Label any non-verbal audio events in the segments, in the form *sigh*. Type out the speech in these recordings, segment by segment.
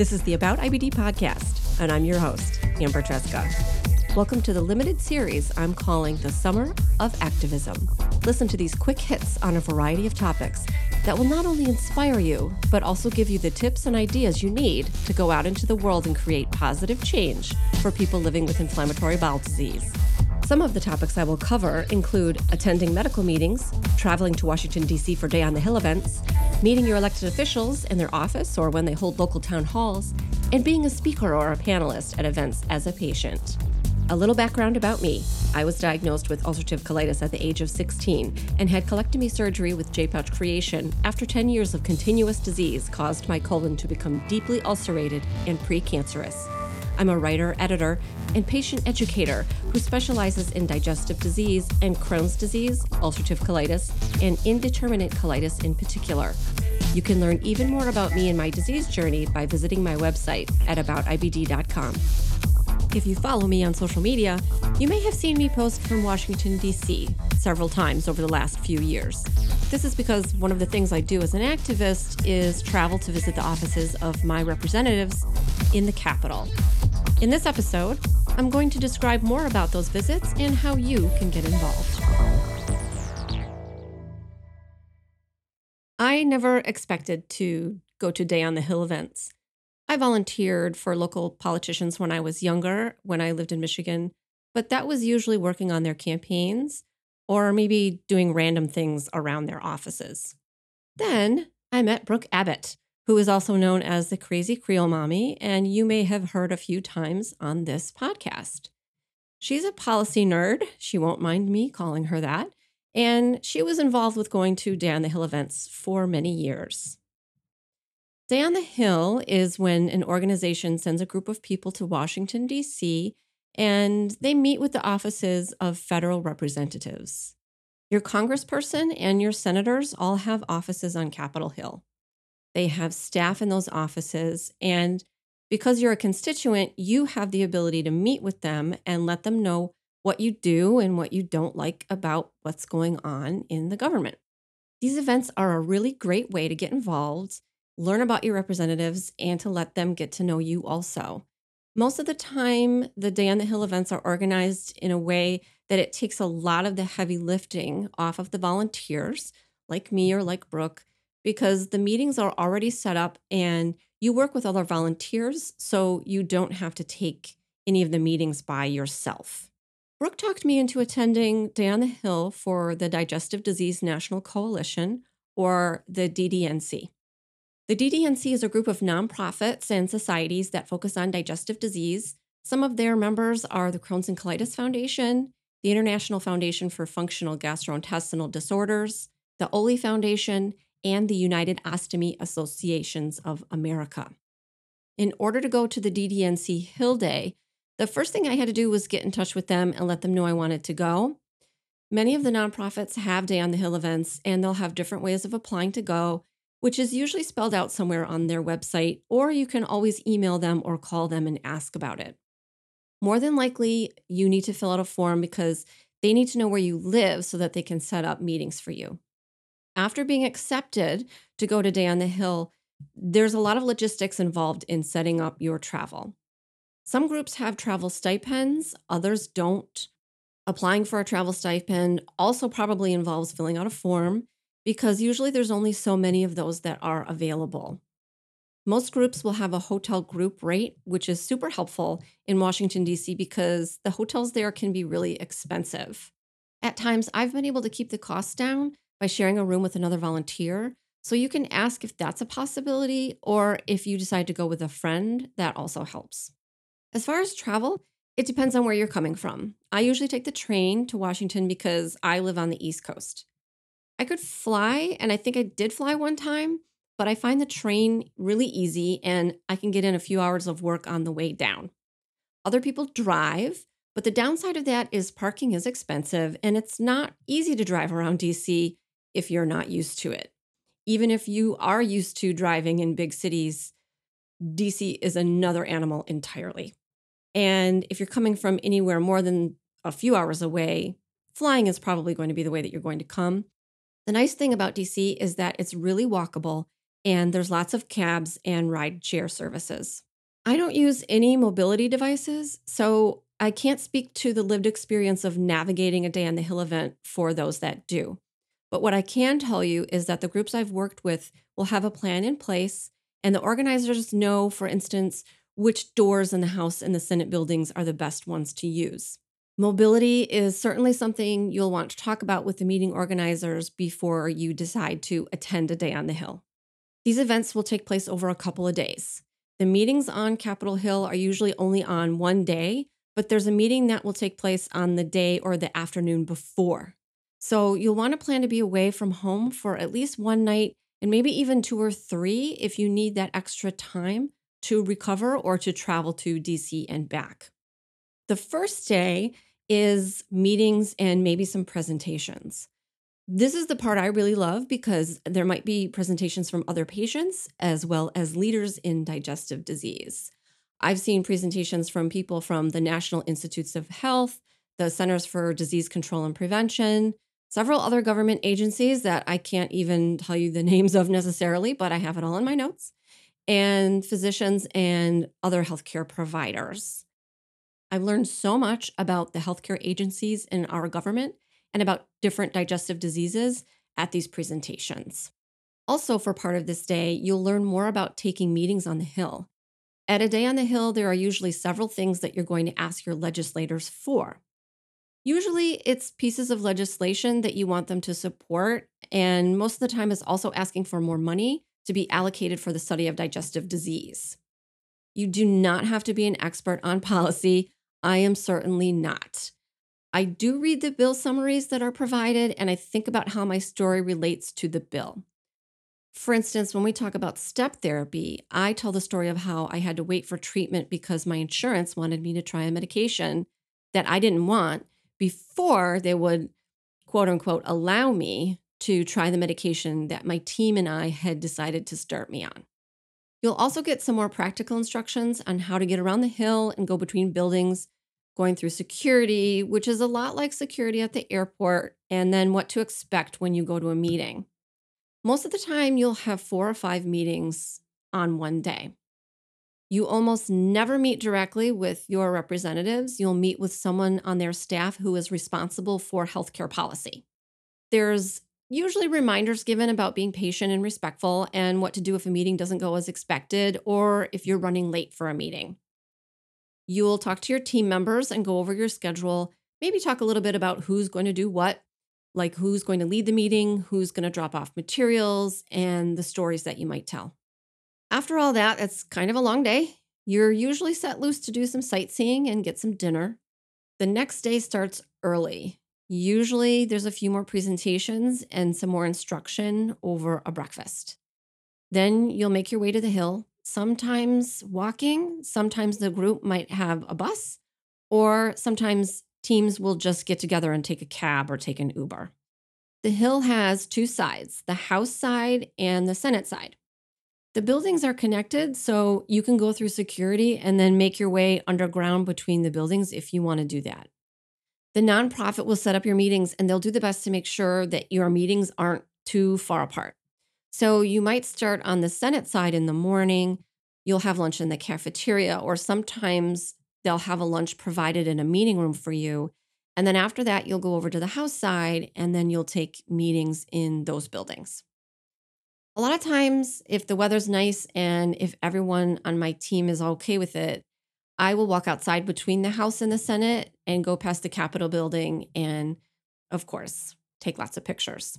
This is the About IBD podcast, and I'm your host, Amber Tresca. Welcome to the limited series I'm calling The Summer of Activism. Listen to these quick hits on a variety of topics that will not only inspire you, but also give you the tips and ideas you need to go out into the world and create positive change for people living with inflammatory bowel disease. Some of the topics I will cover include attending medical meetings, traveling to Washington, D.C. for Day on the Hill events, meeting your elected officials in their office or when they hold local town halls, and being a speaker or a panelist at events as a patient. A little background about me I was diagnosed with ulcerative colitis at the age of 16 and had colectomy surgery with J pouch creation after 10 years of continuous disease caused my colon to become deeply ulcerated and precancerous. I'm a writer, editor, and patient educator who specializes in digestive disease and Crohn's disease, ulcerative colitis, and indeterminate colitis in particular. You can learn even more about me and my disease journey by visiting my website at aboutibd.com. If you follow me on social media, you may have seen me post from Washington, D.C. several times over the last few years. This is because one of the things I do as an activist is travel to visit the offices of my representatives in the Capitol. In this episode, I'm going to describe more about those visits and how you can get involved. I never expected to go to Day on the Hill events. I volunteered for local politicians when I was younger, when I lived in Michigan, but that was usually working on their campaigns or maybe doing random things around their offices. Then I met Brooke Abbott, who is also known as the Crazy Creole Mommy, and you may have heard a few times on this podcast. She's a policy nerd. She won't mind me calling her that. And she was involved with going to Day on the Hill events for many years. Day on the Hill is when an organization sends a group of people to Washington, D.C., and they meet with the offices of federal representatives. Your congressperson and your senators all have offices on Capitol Hill. They have staff in those offices. And because you're a constituent, you have the ability to meet with them and let them know what you do and what you don't like about what's going on in the government. These events are a really great way to get involved, learn about your representatives, and to let them get to know you also. Most of the time, the Day on the Hill events are organized in a way that it takes a lot of the heavy lifting off of the volunteers, like me or like Brooke, because the meetings are already set up and you work with other volunteers, so you don't have to take any of the meetings by yourself. Brooke talked me into attending Day on the Hill for the Digestive Disease National Coalition, or the DDNC. The DDNC is a group of nonprofits and societies that focus on digestive disease. Some of their members are the Crohn's and Colitis Foundation, the International Foundation for Functional Gastrointestinal Disorders, the Oley Foundation, and the United Ostomy Associations of America. In order to go to the DDNC Hill Day, the first thing I had to do was get in touch with them and let them know I wanted to go. Many of the nonprofits have Day on the Hill events, and they'll have different ways of applying to go, which is usually spelled out somewhere on their website, or you can always email them or call them and ask about it. More than likely, you need to fill out a form because they need to know where you live so that they can set up meetings for you after being accepted to go to Day on the Hill, there's a lot of logistics involved in setting up your travel. Some groups have travel stipends, others don't. Applying for a travel stipend also probably involves filling out a form because usually there's only so many of those that are available. Most groups will have a hotel group rate, which is super helpful in Washington, D.C., because the hotels there can be really expensive. At times, I've been able to keep the costs down by sharing a room with another volunteer. So you can ask if that's a possibility, or if you decide to go with a friend, that also helps. As far as travel, it depends on where you're coming from. I usually take the train to Washington because I live on the East Coast. I could fly, and I think I did fly one time, but I find the train really easy and I can get in a few hours of work on the way down. Other people drive, but the downside of that is parking is expensive and it's not easy to drive around DC if you're not used to it. Even if you are used to driving in big cities, DC is another animal entirely. And if you're coming from anywhere more than a few hours away, flying is probably going to be the way that you're going to come. The nice thing about DC is that it's really walkable and there's lots of cabs and ride share services. I don't use any mobility devices, so I can't speak to the lived experience of navigating a day on the hill event for those that do. But what I can tell you is that the groups I've worked with will have a plan in place, and the organizers know, for instance, which doors in the House and the Senate buildings are the best ones to use. Mobility is certainly something you'll want to talk about with the meeting organizers before you decide to attend a day on the Hill. These events will take place over a couple of days. The meetings on Capitol Hill are usually only on one day, but there's a meeting that will take place on the day or the afternoon before. So you'll want to plan to be away from home for at least one night and maybe even two or three if you need that extra time to recover or to travel to DC and back. The first day is meetings and maybe some presentations. This is the part I really love because there might be presentations from other patients as well as leaders in digestive disease. I've seen presentations from people from the National Institutes of Health, the Centers for Disease Control and Prevention, several other government agencies that I can't even tell you the *laughs* names of necessarily, but I have it all in my notes, and physicians and other healthcare providers. I've learned so much about the healthcare agencies in our government and about different digestive diseases at these presentations. Also, for part of this day, you'll learn more about taking meetings on the Hill. At a day on the Hill, there are usually several things that you're going to ask your legislators for. Usually, it's pieces of legislation that you want them to support, and most of the time, it's also asking for more money to be allocated for the study of digestive disease. You do not have to be an expert on policy I am certainly not. I do read the bill summaries that are provided, and I think about how my story relates to the bill. For instance, when we talk about step therapy, I tell the story of how I had to wait for treatment because my insurance wanted me to try a medication that I didn't want before they would, quote unquote, allow me to try the medication that my team and I had decided to start me on. You'll also get some more practical instructions on how to get around the hill and go between buildings, going through security, which is a lot like security at the airport, and then what to expect when you go to a meeting. Most of the time, you'll have four or five meetings on one day. You almost never meet directly with your representatives. You'll meet with someone on their staff who is responsible for healthcare policy. There's usually reminders given about being patient and respectful and what to do if a meeting doesn't go as expected or if you're running late for a meeting. You will talk to your team members and go over your schedule, maybe talk a little bit about who's going to do what, like who's going to lead the meeting, who's going to drop off materials, and the stories that you might tell. After all that, it's kind of a long day. You're usually set loose to do some sightseeing and get some dinner. The next day starts early. Usually, there's a few more presentations and some more instruction over a breakfast. Then you'll make your way to the hill, sometimes walking, sometimes the group might have a bus, or sometimes teams will just get together and take a cab or take an Uber. The hill has two sides the House side and the Senate side. The buildings are connected, so you can go through security and then make your way underground between the buildings if you want to do that. The nonprofit will set up your meetings and they'll do the best to make sure that your meetings aren't too far apart. So you might start on the Senate side in the morning. You'll have lunch in the cafeteria, or sometimes they'll have a lunch provided in a meeting room for you. And then after that, you'll go over to the House side and then you'll take meetings in those buildings. A lot of times, if the weather's nice and if everyone on my team is okay with it, I will walk outside between the House and the Senate and go past the Capitol building and, of course, take lots of pictures.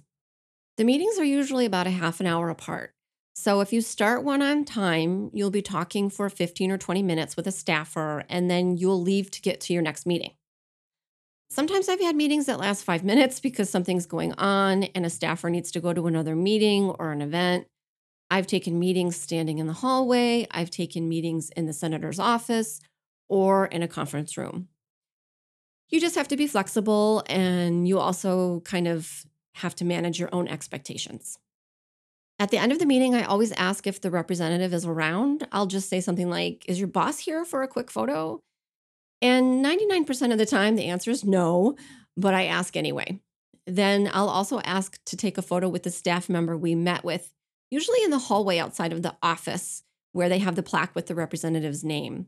The meetings are usually about a half an hour apart. So if you start one on time, you'll be talking for 15 or 20 minutes with a staffer, and then you'll leave to get to your next meeting. Sometimes I've had meetings that last five minutes because something's going on and a staffer needs to go to another meeting or an event. I've taken meetings standing in the hallway. I've taken meetings in the senator's office or in a conference room. You just have to be flexible and you also kind of have to manage your own expectations. At the end of the meeting, I always ask if the representative is around. I'll just say something like, Is your boss here for a quick photo? And 99% of the time, the answer is no, but I ask anyway. Then I'll also ask to take a photo with the staff member we met with usually in the hallway outside of the office where they have the plaque with the representative's name.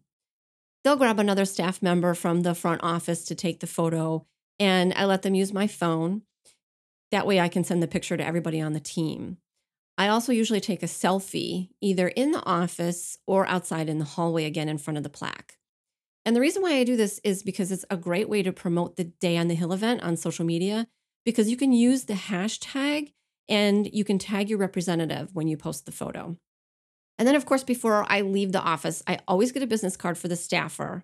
They'll grab another staff member from the front office to take the photo, and I let them use my phone. That way, I can send the picture to everybody on the team. I also usually take a selfie either in the office or outside in the hallway again in front of the plaque. And the reason why I do this is because it's a great way to promote the Day on the Hill event on social media because you can use the hashtag and you can tag your representative when you post the photo. And then, of course, before I leave the office, I always get a business card for the staffer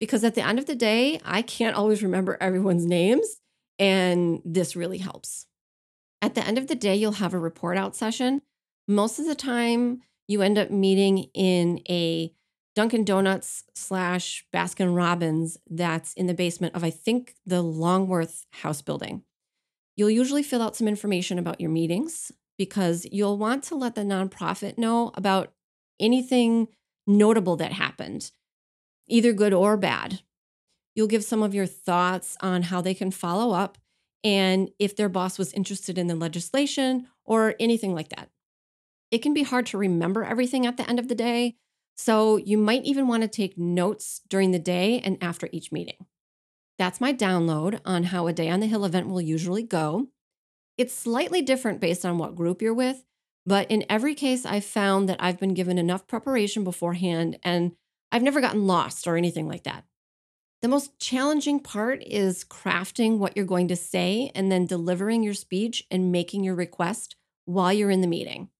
because at the end of the day, I can't always remember everyone's names. And this really helps. At the end of the day, you'll have a report out session. Most of the time, you end up meeting in a Dunkin' Donuts slash Baskin Robbins that's in the basement of, I think, the Longworth House building. You'll usually fill out some information about your meetings because you'll want to let the nonprofit know about anything notable that happened, either good or bad. You'll give some of your thoughts on how they can follow up and if their boss was interested in the legislation or anything like that. It can be hard to remember everything at the end of the day, so you might even want to take notes during the day and after each meeting. That's my download on how a Day on the Hill event will usually go. It's slightly different based on what group you're with, but in every case, I've found that I've been given enough preparation beforehand and I've never gotten lost or anything like that. The most challenging part is crafting what you're going to say and then delivering your speech and making your request while you're in the meeting.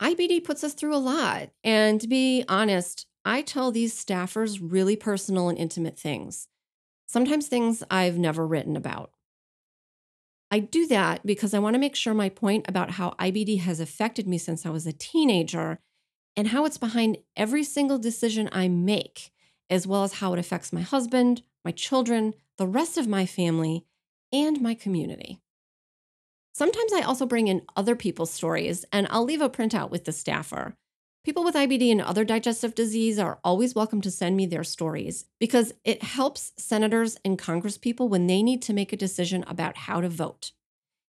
IBD puts us through a lot. And to be honest, I tell these staffers really personal and intimate things, sometimes things I've never written about. I do that because I want to make sure my point about how IBD has affected me since I was a teenager and how it's behind every single decision I make, as well as how it affects my husband, my children, the rest of my family, and my community. Sometimes I also bring in other people's stories and I'll leave a printout with the staffer. People with IBD and other digestive disease are always welcome to send me their stories because it helps senators and congresspeople when they need to make a decision about how to vote.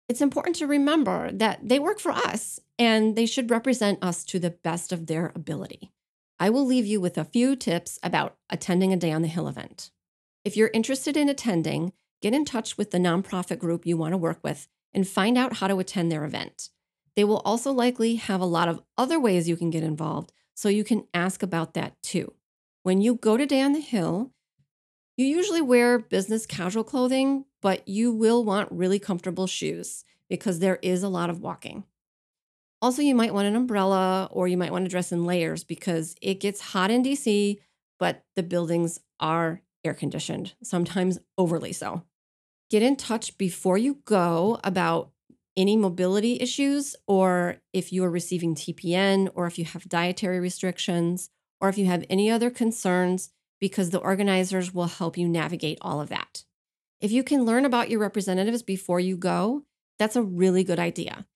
It's important to remember that they work for us and they should represent us to the best of their ability. I will leave you with a few tips about attending a Day on the Hill event. If you're interested in attending, get in touch with the nonprofit group you want to work with and find out how to attend their event. They will also likely have a lot of other ways you can get involved, so you can ask about that too. When you go to Day on the Hill, you usually wear business casual clothing, but you will want really comfortable shoes because there is a lot of walking. Also, you might want an umbrella or you might want to dress in layers because it gets hot in DC, but the buildings are air conditioned, sometimes overly so get in touch before you go about any mobility issues or if you are receiving TPN or if you have dietary restrictions or if you have any other concerns because the organizers will help you navigate all of that. If you can learn about your representatives before you go, that's a really good idea.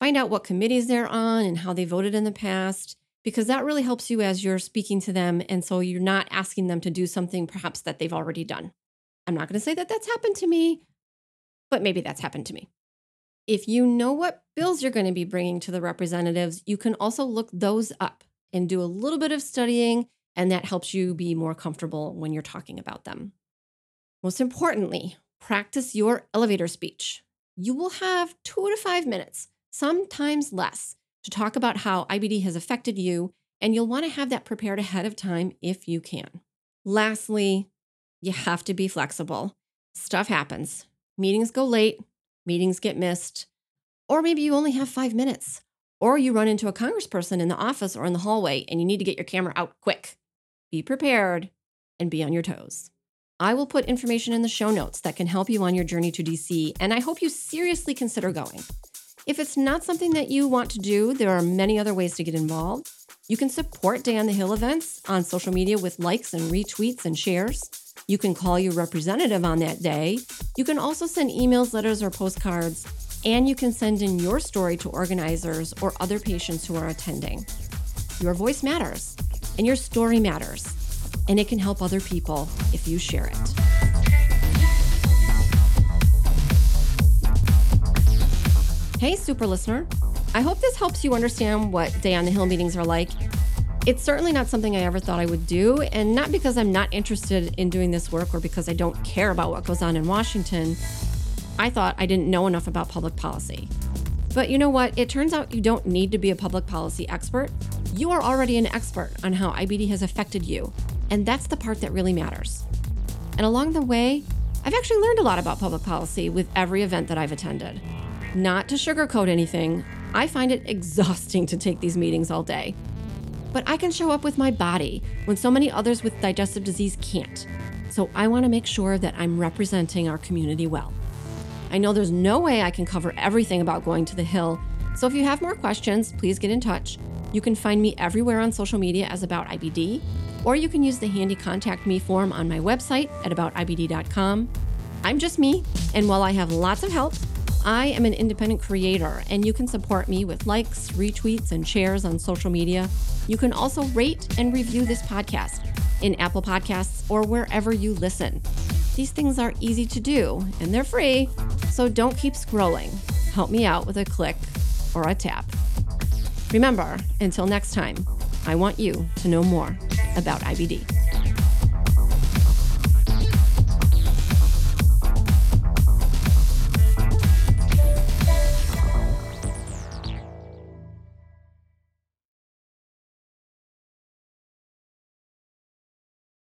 Find out what committees they're on and how they voted in the past because that really helps you as you're speaking to them and so you're not asking them to do something perhaps that they've already done. I'm not going to say that that's happened to me, but maybe that's happened to me. If you know what bills you're going to be bringing to the representatives, you can also look those up and do a little bit of studying, and that helps you be more comfortable when you're talking about them. Most importantly, practice your elevator speech. You will have two to five minutes, sometimes less, to talk about how IBD has affected you, and you'll want to have that prepared ahead of time if you can. Lastly, you have to be flexible. Stuff happens. Meetings go late, meetings get missed, or maybe you only have five minutes, or you run into a congressperson in the office or in the hallway and you need to get your camera out quick. Be prepared and be on your toes. I will put information in the show notes that can help you on your journey to DC, and I hope you seriously consider going. If it's not something that you want to do, there are many other ways to get involved. You can support Day on the Hill events on social media with likes and retweets and shares. You can call your representative on that day. You can also send emails, letters, or postcards, and you can send in your story to organizers or other patients who are attending. Your voice matters, and your story matters, and it can help other people if you share it. Hey, super listener. I hope this helps you understand what Day on the Hill meetings are like. It's certainly not something I ever thought I would do, and not because I'm not interested in doing this work or because I don't care about what goes on in Washington. I thought I didn't know enough about public policy. But you know what? It turns out you don't need to be a public policy expert. You are already an expert on how IBD has affected you, and that's the part that really matters. And along the way, I've actually learned a lot about public policy with every event that I've attended. Not to sugarcoat anything, I find it *laughs* exhausting to take these meetings all day. But I can show up with my body when so many others with digestive disease can't. So I want to make sure that I'm representing our community well. I know there's no way I can cover everything about going to the Hill, so if you have more questions, please get in touch. You can find me everywhere on social media as About IBD, or you can use the handy contact me form on my website at aboutibd.com. I'm just me, and while I have lots of help, I am an independent creator, and you can support me with likes, retweets, and shares on social media. You can also rate and review this podcast in Apple Podcasts or wherever you listen. These things are easy to do and they're free, so don't keep scrolling. Help me out with a click or a tap. Remember, until next time, I want you to know more about IBD.